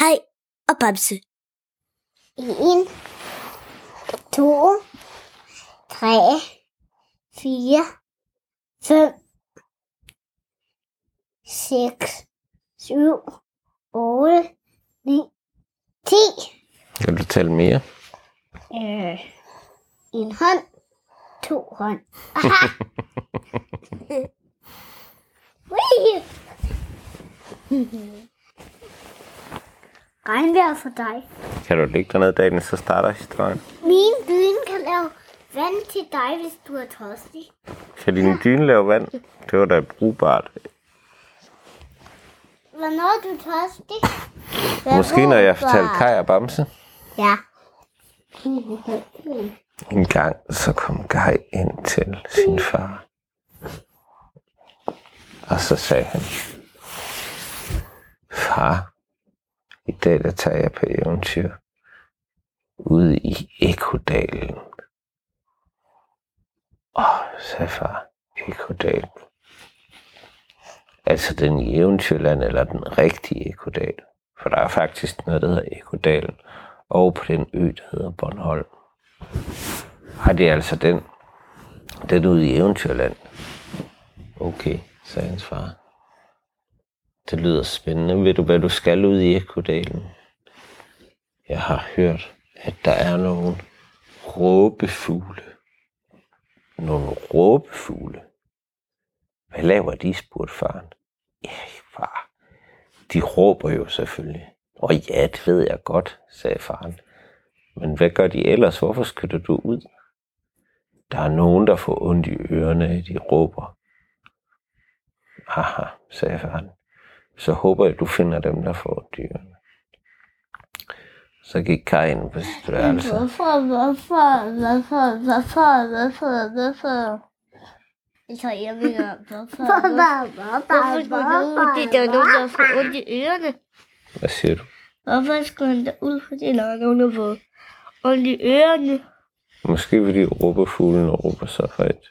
Kai og Bamse. En, to, tre, fire, fem, seks, syv, otte, ni, ti. Kan du tælle mere? Øh, en hånd, to hånd. Whee! Regnvejr for dig. Kan du ligge dernede, Daniel, så starter historien. Min dyne kan lave vand til dig, hvis du er tørstig. Kan din dyne lave vand? Det var da brugbart. Hvornår er du tørstig? Måske når jeg fortalte Kai og Bamse. Ja. En gang så kom Kai ind til sin far. Og så sagde han, Far, i dag der tager jeg på eventyr ude i Ekodalen. Åh, sagde far, Ekodalen. Altså den i Eventyrland, eller den rigtige Ekodal. For der er faktisk noget, der hedder Ekodalen. Og på den ø, der hedder Bornholm. Har det er altså den, den ude i Eventyrland. Okay, sagde hans far. Det lyder spændende. Ved du, hvad du skal ud i Ekodalen? Jeg har hørt, at der er nogle råbefugle. Nogle råbefugle? Hvad laver de, spurgte faren. Ja, far. De råber jo selvfølgelig. Og ja, det ved jeg godt, sagde faren. Men hvad gør de ellers? Hvorfor skytter du ud? Der er nogen, der får ondt i ørerne de råber. Aha, sagde faren. Så håber jeg, du finder dem, der får ørerne. Så gik Kai ind på sit værelse. Hvorfor, hvorfor, hvorfor, hvorfor, hvorfor, hvorfor? Jeg tror, jeg ved hvorfor. Hvorfor, hvorfor, hvorfor? Fordi der er nogen, der får ondt i ørerne. Hvad siger du? Hvorfor skulle han derud, fordi der er nogen, der får ondt i ørerne? Måske fordi råbefuglen råber så højt,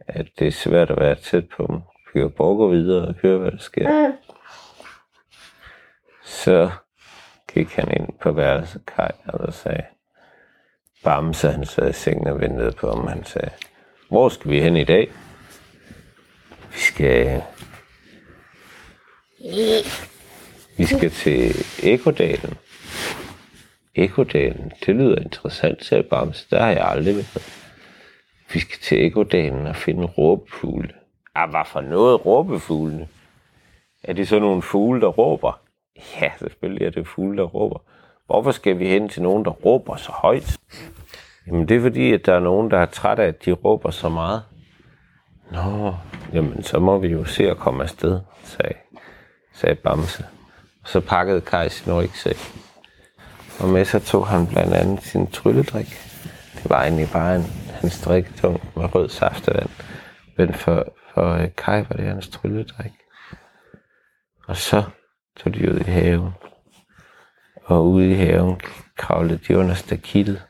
at det er svært at være tæt på dem. Vi kan bare gå videre og høre, hvad der sker. Så gik han ind på værelset Kai, og så sagde Bamse, han sad i sengen og ventede på ham. Han sagde, hvor skal vi hen i dag? Vi skal... Vi skal til Ekodalen. Ekodalen, det lyder interessant, sagde Bamse. Der har jeg aldrig været. Vi skal til Ekodalen og finde råbefugle. Ah, hvad for noget råbefuglene? Er det så nogle fugle, der råber? Ja, selvfølgelig er det fugle, der råber. Hvorfor skal vi hen til nogen, der råber så højt? Jamen, det er fordi, at der er nogen, der er træt af, at de råber så meget. Nå, jamen, så må vi jo se at komme afsted, sagde, sagde Bamse. Og så pakkede Kai sin rygsæk. Og med så tog han blandt andet sin trylledrik. Det var egentlig bare en, hans drikketung med rød saftevand. Men for, for øh, Kai var det hans trylledrik. Og så tog de ud i haven. Og ude i haven kravlede de under stakittet.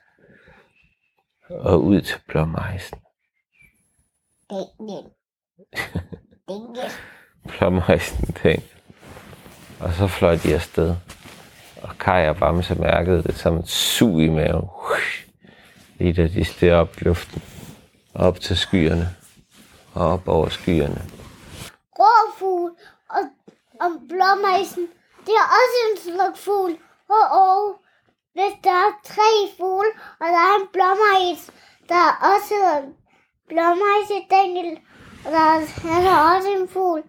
Og ud til blommeisen. Daniel. Daniel. Blommeisen Daniel. Og så fløj de afsted. Og Kai og Bamse mærkede det som et sug i maven. Lige da de steg op i luften. Op til skyerne. Og op over skyerne. Råfugl om blommeisen. blåmejsen. Det er også en slags fugl. Og, og hvis der er tre fugle, og der er en blåmejs, der er også en blåmejs i Daniel, og der er, er også en fugl.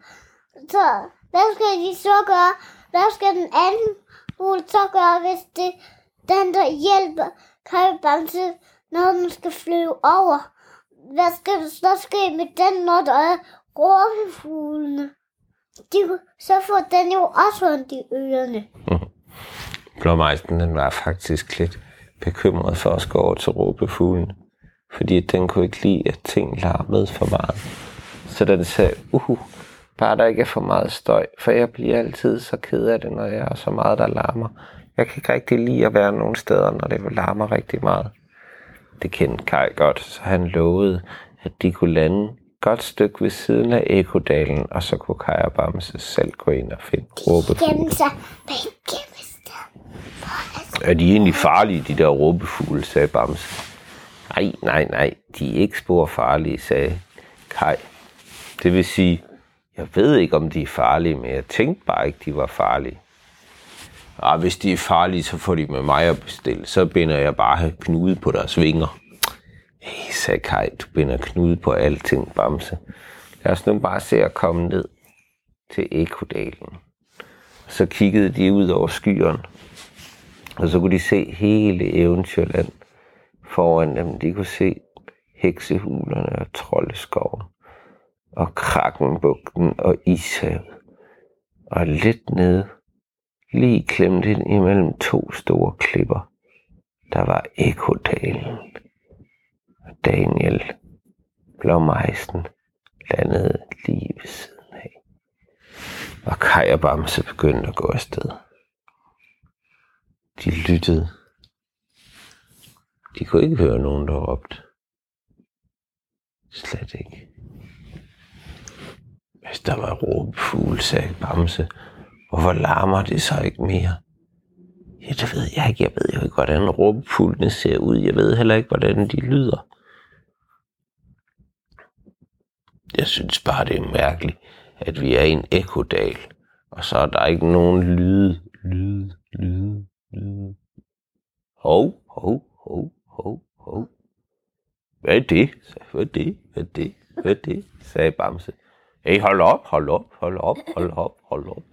Så hvad skal de så gøre? Hvad skal den anden fugl så gøre, hvis det den, der hjælper Kai når den skal flyve over? Hvad skal der så ske med den, når der er råbefuglene? De, så får den jo også ondt i ørerne. Blåmeisen den var faktisk lidt bekymret for at gå over til råbefuglen. Fordi den kunne ikke lide, at ting larmede for meget. Så den sagde, uhu, bare der ikke er for meget støj, for jeg bliver altid så ked af det, når jeg er så meget, der larmer. Jeg kan ikke rigtig lide at være nogen steder, når det larmer rigtig meget. Det kendte Kai godt, så han lovede, at de kunne lande godt stykke ved siden af Ekodalen, og så kunne og Bamse selv gå ind og finde råbefugle. Sig bag. Er de egentlig farlige, de der råbefugle, sagde Bamse. Nej, nej, nej, de er ikke spor farlige, sagde Kai. Det vil sige, jeg ved ikke, om de er farlige, men jeg tænkte bare ikke, de var farlige. Og hvis de er farlige, så får de med mig at bestille. Så binder jeg bare knude på deres vinger. Hey, sagde Kai, du binder knude på alting, Bamse. Lad os nu bare se at komme ned til Ekodalen. Så kiggede de ud over skyerne, og så kunne de se hele Eventyrland foran dem. De kunne se heksehulerne og troldeskoven, og Krakkenbugten og Ishavet. Og lidt nede, lige klemt ind imellem to store klipper, der var Ekodalen. Daniel Blommeisen landede lige ved siden af. Og Kaj og Bamse begyndte at gå afsted. De lyttede. De kunne ikke høre nogen, der råbte. Slet ikke. Hvis der var råbefugle, sagde Bamse, hvorfor larmer det så ikke mere? Ja, det ved jeg ikke. Jeg ved jo ikke, hvordan råbfuglene ser ud. Jeg ved heller ikke, hvordan de lyder. Jeg synes bare, det er mærkeligt, at vi er i en ekodal, og så er der ikke nogen lyde, lyde, lyde, lyde. Hov, hov, hov, hov, hov. Hvad er det? Hvad er det? Hvad er det? Hvad er det? sagde Bamse. Hey, hold op, hold op, hold op, hold op, hold op.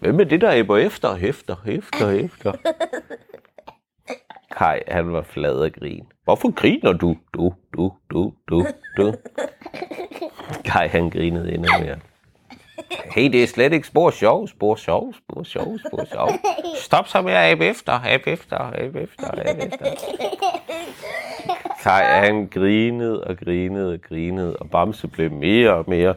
Hvem er det, der æber efter, efter, efter, efter? Kai, han var flad af grin. Hvorfor griner du? Du, du, du, du, du. Kai, han grinede endnu mere. Hey, det er slet ikke spor sjov, spor sjov, spor sjov, spor sjov. Stop så med at abe efter, abe efter, abe efter, abe efter. Kai, han grinede og grinede og grinede, og Bamse blev mere og mere,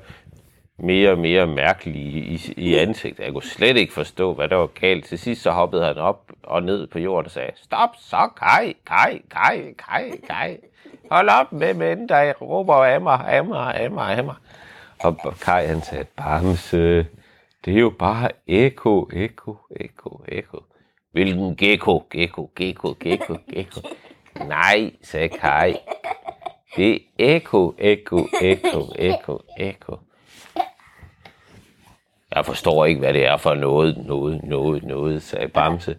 mere og mere mærkelig i, i, ansigtet. Jeg kunne slet ikke forstå, hvad der var galt. Til sidst så hoppede han op og ned på jorden og sagde, stop så, Kai, Kai, Kai, Kai, Kai. Hold op med mænd, der råber af mig, af mig, af mig, af mig. Og Kai han sagde, Bamse, det er jo bare eko, eko, eko, eko. Hvilken gecko, gecko, gecko, gecko, gecko. Nej, sagde Kai. Det er eko, eko, eko, eko, eko. Jeg forstår ikke, hvad det er for noget, noget, noget, noget, sagde Bamse.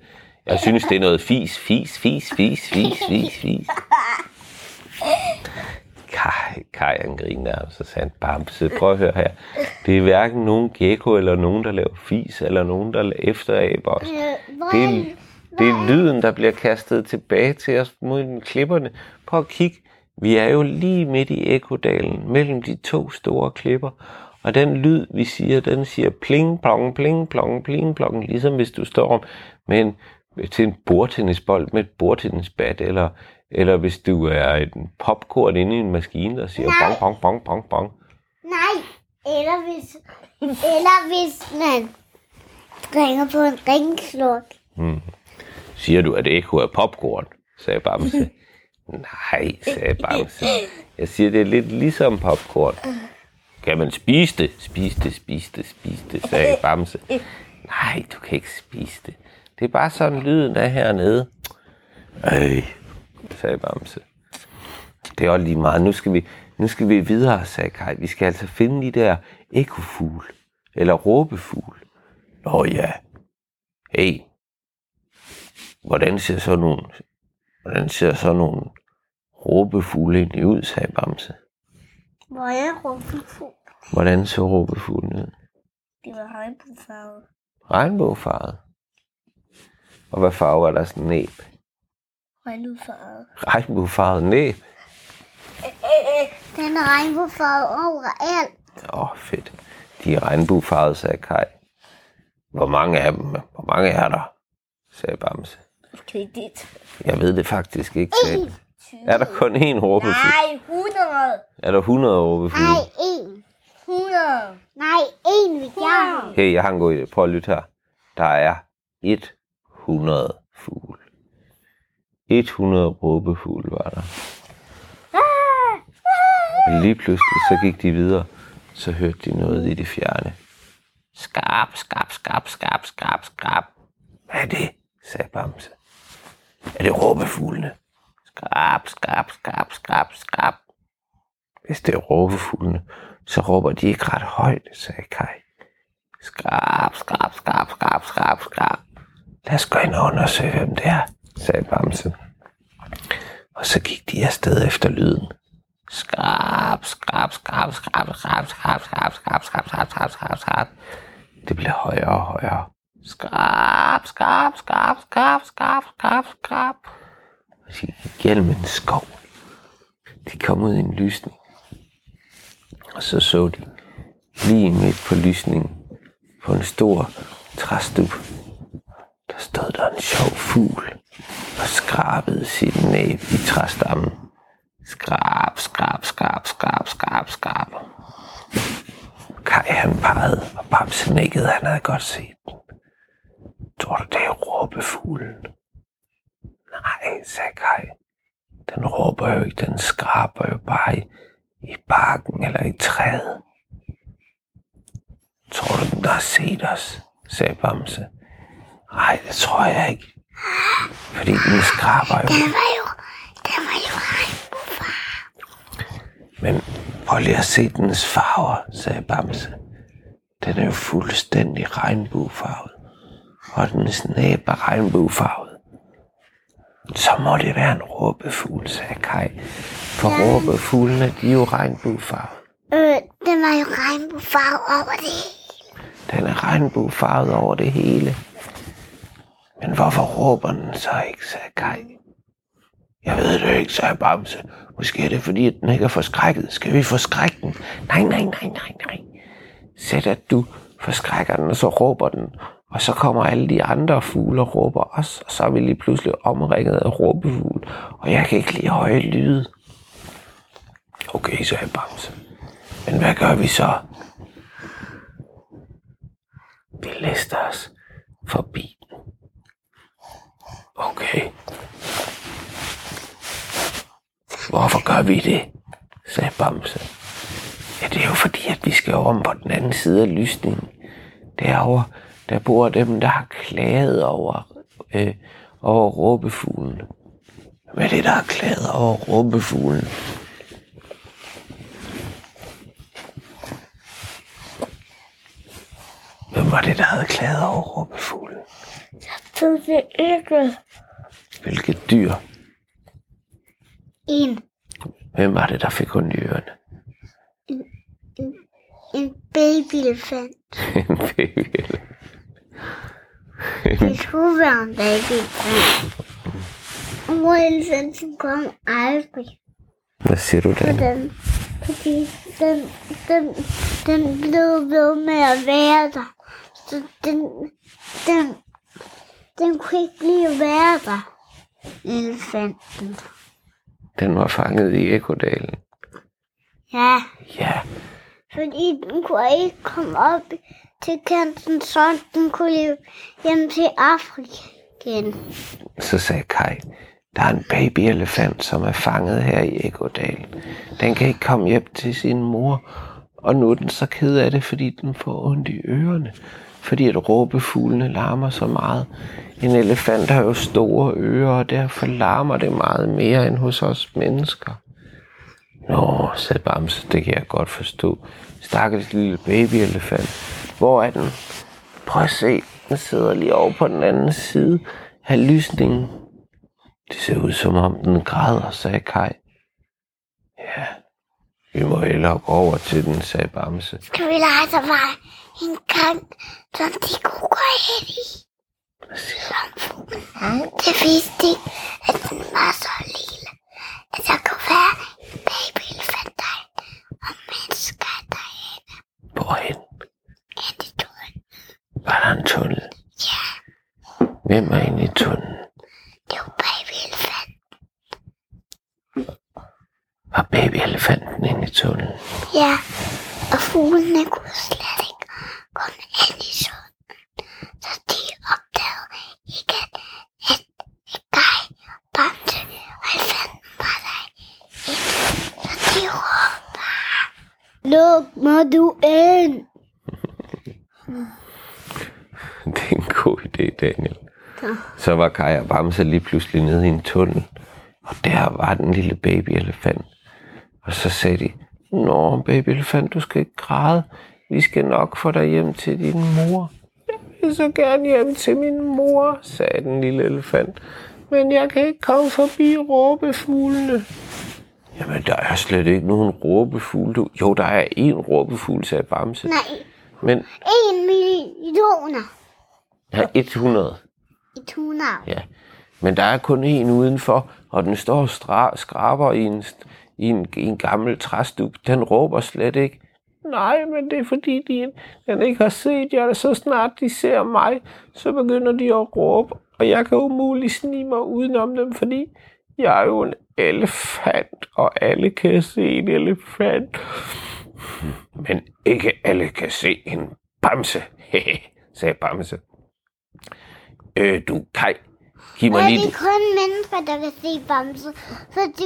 Jeg synes, det er noget fis, fis, fis, fis, fis, fis, fis. Kai, Kai han griner, og så sagde han, Bamse, prøv at høre her. Det er hverken nogen gecko, eller nogen, der laver fis, eller nogen, der efteraber os. Det er, det er lyden, der bliver kastet tilbage til os mod klipperne. Prøv at kigge. Vi er jo lige midt i Ekodalen, mellem de to store klipper. Og den lyd, vi siger, den siger pling, plong, pling, plong, pling, plong, ligesom hvis du står med en, til en bordtennisbold med et bordtennisbat, eller, eller hvis du er en popcorn inde i en maskine, der siger Nej. bong, bong, bong, bong, bong. Nej, eller hvis, eller hvis man ringer på en ringsluk. Siger du, at det ikke er popcorn? sagde Bamse. Nej, sagde Bamse. Jeg siger, det er lidt ligesom popcorn. Kan man spise det? Spise det, spise det, spise det, sagde Bamse. Nej, du kan ikke spise det. Det er bare sådan, lyden er hernede. Øh, sagde Bamse. Det er også lige meget. Nu skal vi, nu skal vi videre, sagde Kai. Vi skal altså finde de der ekofugle. Eller råbefugle. Nå ja. Hey, hvordan ser så nogle, hvordan ser så nogle råbefugle egentlig ud, sagde Bamse. Hvor er råbefugl? Hvordan så råbefuglen ud? Det var regnbuefarvet. Regnbuefarvet. Og hvad farve er der sådan næb? Regnbuefarvet. Regnbuefarvet næb. Den er regnbuefarvet overalt. Åh, oh, fedt. De er regnbuefarvet, sagde Kai. Hvor mange af dem? Hvor mange er der? sagde Bamse. Kredit. Jeg ved det faktisk ikke, sagde Er der kun én råbefugl? Nej, 100. Er der 100 råbefugle? Nej, en. 100. Nej, en vil jeg. Hey, jeg har en god idé. Prøv at lytte her. Der er 100 fugle. 100 råbefugle var der. Og lige pludselig så gik de videre. Så hørte de noget i det fjerne. Skarp, skarp, skarp, skarp, skarp, skarp. Hvad er det? sagde Bamse. Er det råbefuglene? Skrab, skrab, skrab, skrab, skrab. Hvis det er råbefuglene, så råber de ikke ret højt, sagde Kai. Skrab, skrab, skrab, skrab, skrab, skrab. Lad os gå ind og undersøge, hvem det er, sagde Bamse. Og så gik de afsted efter lyden. Skrab, skrab, skrab, skrab, skrab, skrab, skrab, skrab, skrab, skrab, skrab, skrab, skrab. Det blev højere og højere. Skrab, skrab, skrab, skrab, skrab, skrab, skrab. Og så gik gennem en skov. De kom ud i en lysning. Og så så de lige midt på lysningen på en stor træstup. Der stod der en sjov fugl skrabede sin næb i træstammen. Skrab, skrab, skrab, skrab, skrab, skrab. Kai han pegede, og Bamse nikkede, han havde godt set den. Tror du, det er råbefuglen? Nej, sagde Kai. Den råber jo ikke, den skraber jo bare i, i bakken eller i træet. Tror du, den har set os? sagde Bamse. Nej, det tror jeg ikke. Fordi den skraber jo. Det var jo, det var jo regnbuefar. Men prøv lige at se dens farver, sagde Bamse. Den er jo fuldstændig regnbuefarvet. Og dens næb er regnbuefarvet. Så må det være en råbefugl, sagde Kai. For råbefuglene, de er jo regnbuefarvet. Øh, den var jo regnbuefar over det hele. Den er regnbuefarvet over det hele. Men hvorfor råber den så ikke, sagde Kai. Jeg ved det ikke, sagde Bamse. Måske er det fordi, den ikke er forskrækket. Skal vi forskrække den? Nej, nej, nej, nej, nej. Sæt at du forskrækker den, og så råber den. Og så kommer alle de andre fugle og råber os, og så er vi lige pludselig omringet af råbefugle. Og jeg kan ikke lide høje lyde. Okay, sagde Bamse. Men hvad gør vi så? Vi lister os forbi. Okay. Hvorfor gør vi det? sagde Bamse. Ja, det er jo fordi, at vi skal om på den anden side af lysningen. Derovre, der bor dem, der har klaget over, øh, over råbefuglen. Hvad er det, der har klaget over råbefuglen? Hvem var det, der havde klaget over råbefuglen? Så det ikke. Hvilket dyr? En, Hvem var det, der fik ondt i ørerne? en babyelefant. En baby. eller- Det skulle være en babyelefant. Mor elefanten kom aldrig Hvad siger du der? den. Fordi den, den, den blev ved med at være der. Så den, den, den kunne ikke lige være der. Elefanten. Den var fanget i Ekodalen. Ja, Ja, fordi den kunne ikke komme op til kanten, så den kunne leve hjem til Afrika igen. så sagde Kai, der er en babyelefant, som er fanget her i Ekodalen. Den kan ikke komme hjem til sin mor, og nu er den så ked af det, fordi den får ondt i ørerne. Fordi at råbefuglene larmer så meget. En elefant har jo store ører, og derfor larmer det meget mere end hos os mennesker. Nå, sagde Bamse, det kan jeg godt forstå. Stakkels lille babyelefant. Hvor er den? Prøv at se, den sidder lige over på den anden side af lysningen. Det ser ud som om den græder, sagde Kai. Ja, vi må hellere gå over til den, sagde Bamse. Skal vi lege, så meget? En kant, som de kunne gå hen i? Som fuglen. Det vidste de, at den var så lille, at der kunne være en babyelefant derinde, og mennesker derinde. Hvorhen? Hen i turen. Var der en tunnel? Ja, Hvem er inde i tunnelen? det var babyelefant. Var babyelefanten inde i tunnelen? Ja, og fuglene kunne slet ikke komme ind i tunnelen. Så de opdagede ikke, at, at Guy, Bamse og elefanten var der inde. Så de råbte bare, Luk mig du ind. Det er en god idé, Daniel. Så var Kai og Bamse lige pludselig nede i en tunnel. Og der var den lille babyelefant. Og så sagde de, Nå, babyelefant, du skal ikke græde. Vi skal nok få dig hjem til din mor. Jeg vil så gerne hjem til min mor, sagde den lille elefant. Men jeg kan ikke komme forbi råbefuglene. Jamen, der er slet ikke nogen råbefugl. Du. Jo, der er én råbefugl, sagde Bamse. Nej, Men en millioner. er 100. Et hundrede. Ja. Men der er kun en udenfor, og den står og skraber i en, i en, i en gammel træstup. Den råber slet ikke. Nej, men det er fordi, de, den ikke har set jer. Så snart de ser mig, så begynder de at råbe. Og jeg kan umuligt snige mig udenom dem, fordi jeg er jo en elefant, og alle kan se en elefant. Men ikke alle kan se en bamse, sagde Bamse. Øh, du, Kai, mig Nej, lige... det er kun mennesker, der kan se Bamse. Så de,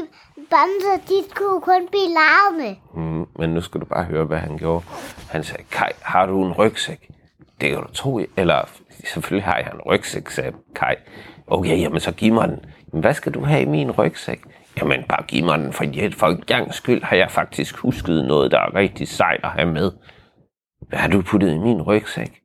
Bamse, de skulle kun blive larme. Mm, men nu skal du bare høre, hvad han gjorde. Han sagde, Kai, har du en rygsæk? Det kan du tro, eller selvfølgelig har jeg en rygsæk, sagde Kai. Okay, jamen så giv mig den. Men hvad skal du have i min rygsæk? Jamen bare giv mig den, for, for en gang skyld har jeg faktisk husket noget, der er rigtig sejt at have med. Hvad har du puttet i min rygsæk?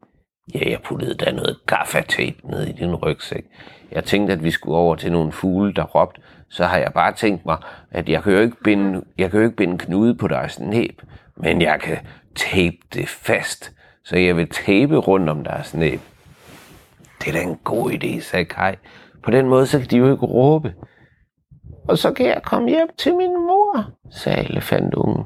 Ja, jeg puttede da noget gaffatape ned i din rygsæk. Jeg tænkte, at vi skulle over til nogle fugle, der råbte. Så har jeg bare tænkt mig, at jeg kan jo ikke binde, jeg kan jo ikke binde knude på deres næb, men jeg kan tape det fast. Så jeg vil tape rundt om deres næb. Det er da en god idé, sagde Kai. På den måde, så kan de jo ikke råbe. Og så kan jeg komme hjem til min mor, sagde elefantungen.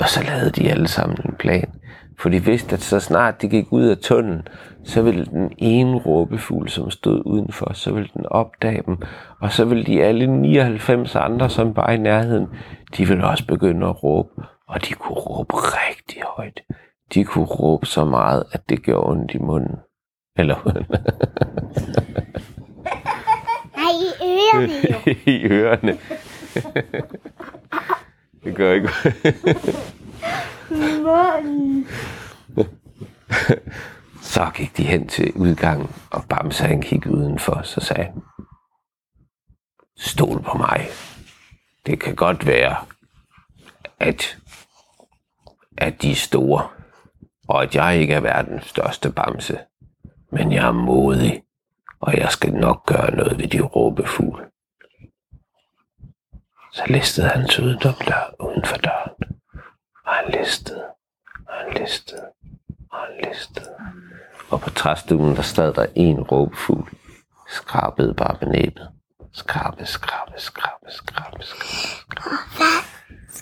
Og så lavede de alle sammen en plan. For de vidste, at så snart de gik ud af tunnelen, så ville den ene råbefugl, som stod udenfor, så ville den opdage dem. Og så ville de alle 99 andre, som var i nærheden, de ville også begynde at råbe. Og de kunne råbe rigtig højt. De kunne råbe så meget, at det gjorde ondt i munden. Eller Nej, i ørerne i ørerne. det gør ikke Så gik de hen til udgangen, og Bamse han kiggede udenfor, så sagde han, Stol på mig. Det kan godt være, at, at de er store, og at jeg ikke er verdens største bamse. Men jeg er modig, og jeg skal nok gøre noget ved de råbefugle. Så listede han dør uden for døren. Og han listede, og han listede, og han listede. Og på træstuen, der stod der en råbefugl. Skrabede bare med næbet. Skrabe, skrabe, skrabe, skrabe, skrabe, skrabe.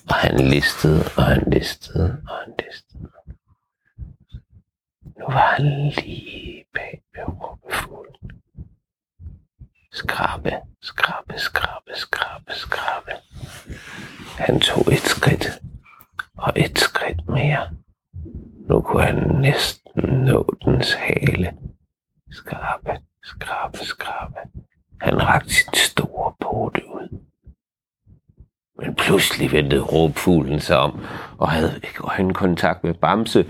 Og han listede, og han listede, og han listede. Nu var han lige bag ved råbefuglen. Skrabe, skrabe, skrabe, skrabe, skrabe. Han tog et skridt, et skridt mere. Nu kunne han næsten nå dens hale. Skrabe, skrabe, skrabe. Han rakte sin store pote ud. Men pludselig vendte råbfuglen sig om, og havde ikke øjenkontakt med Bamse,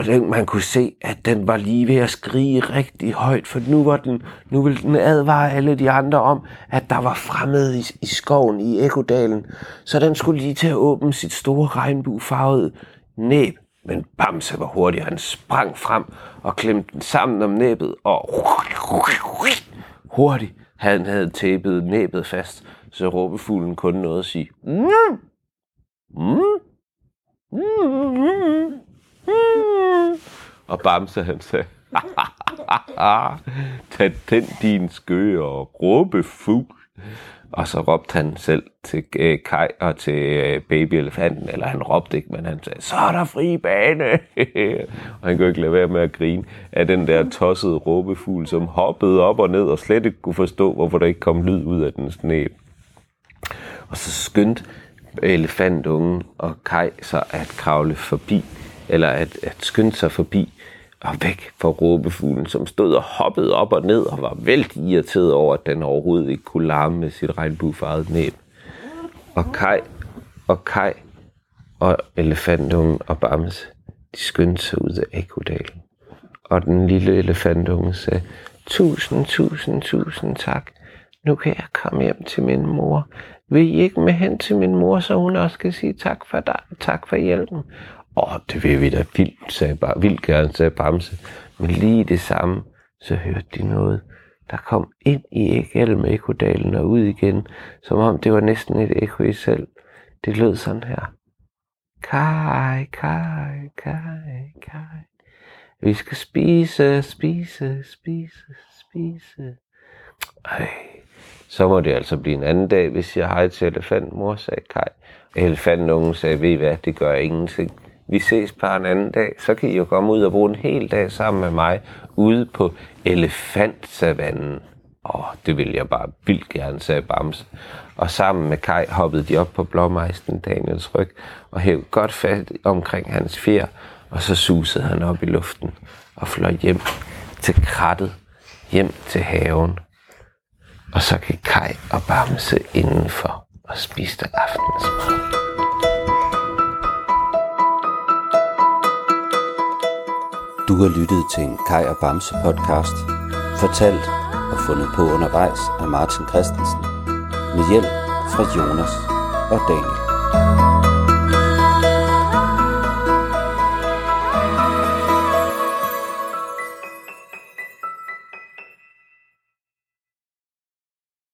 og den, man kunne se, at den var lige ved at skrige rigtig højt, for nu, var den, nu ville den advare alle de andre om, at der var fremmede i, i skoven i Ekodalen. Så den skulle lige til at åbne sit store regnbuefarvede næb. Men Bamse var hurtig, han sprang frem og klemte den sammen om næbet, og hurtigt han havde tæppet næbet fast, så råbefuglen kun nåede at sige, mm, mm, mm, mm. mm, mm. Og Bamse han sagde, tag den din skøre og råbefugl. Og så råbte han selv til øh, Kai og til øh, babyelefanten, eller han råbte ikke, men han sagde, så er der fri bane. og han kunne ikke lade være med at grine af den der tossede råbefugl, som hoppede op og ned og slet ikke kunne forstå, hvorfor der ikke kom lyd ud af den næb. Og så skyndte elefantungen og Kai så at kravle forbi eller at, at skynde sig forbi og væk fra råbefuglen, som stod og hoppede op og ned og var vældig irriteret over, at den overhovedet ikke kunne larme med sit regnbuefarvede næb. Og Kai og Kai og elefantungen og Bams, de skyndte sig ud af Ekodalen. Og den lille elefantunge sagde, Tusind, tusind, tusind tak. Nu kan jeg komme hjem til min mor. Vil I ikke med hen til min mor, så hun også kan sige tak for dig, tak for hjælpen? Åh, det vil vi da vildt, sagde bare, vildt gerne, sagde Bamse. Men lige det samme, så hørte de noget, der kom ind i Ægælm ekodalen og ud igen, som om det var næsten et ekko i selv. Det lød sådan her. Kai, kai, kai, kai. Vi skal spise, spise, spise, spise. Ej, så må det altså blive en anden dag, hvis jeg hej til elefantmor, sagde Kai. Elefantungen sagde, ved I hvad, det gør ingenting. Vi ses på en anden dag, så kan I jo komme ud og bruge en hel dag sammen med mig ude på elefantsavannen. Åh, det vil jeg bare vildt gerne, sagde Bams. Og sammen med Kai hoppede de op på blåmejsten Daniels ryg og hævde godt fat omkring hans fjer, og så susede han op i luften og fløj hjem til krattet, hjem til haven. Og så gik Kai og Bamse indenfor og spiste aftensmad. Du har lyttet til en Kai og Bamse podcast, fortalt og fundet på undervejs af Martin Christensen, med hjælp fra Jonas og Daniel.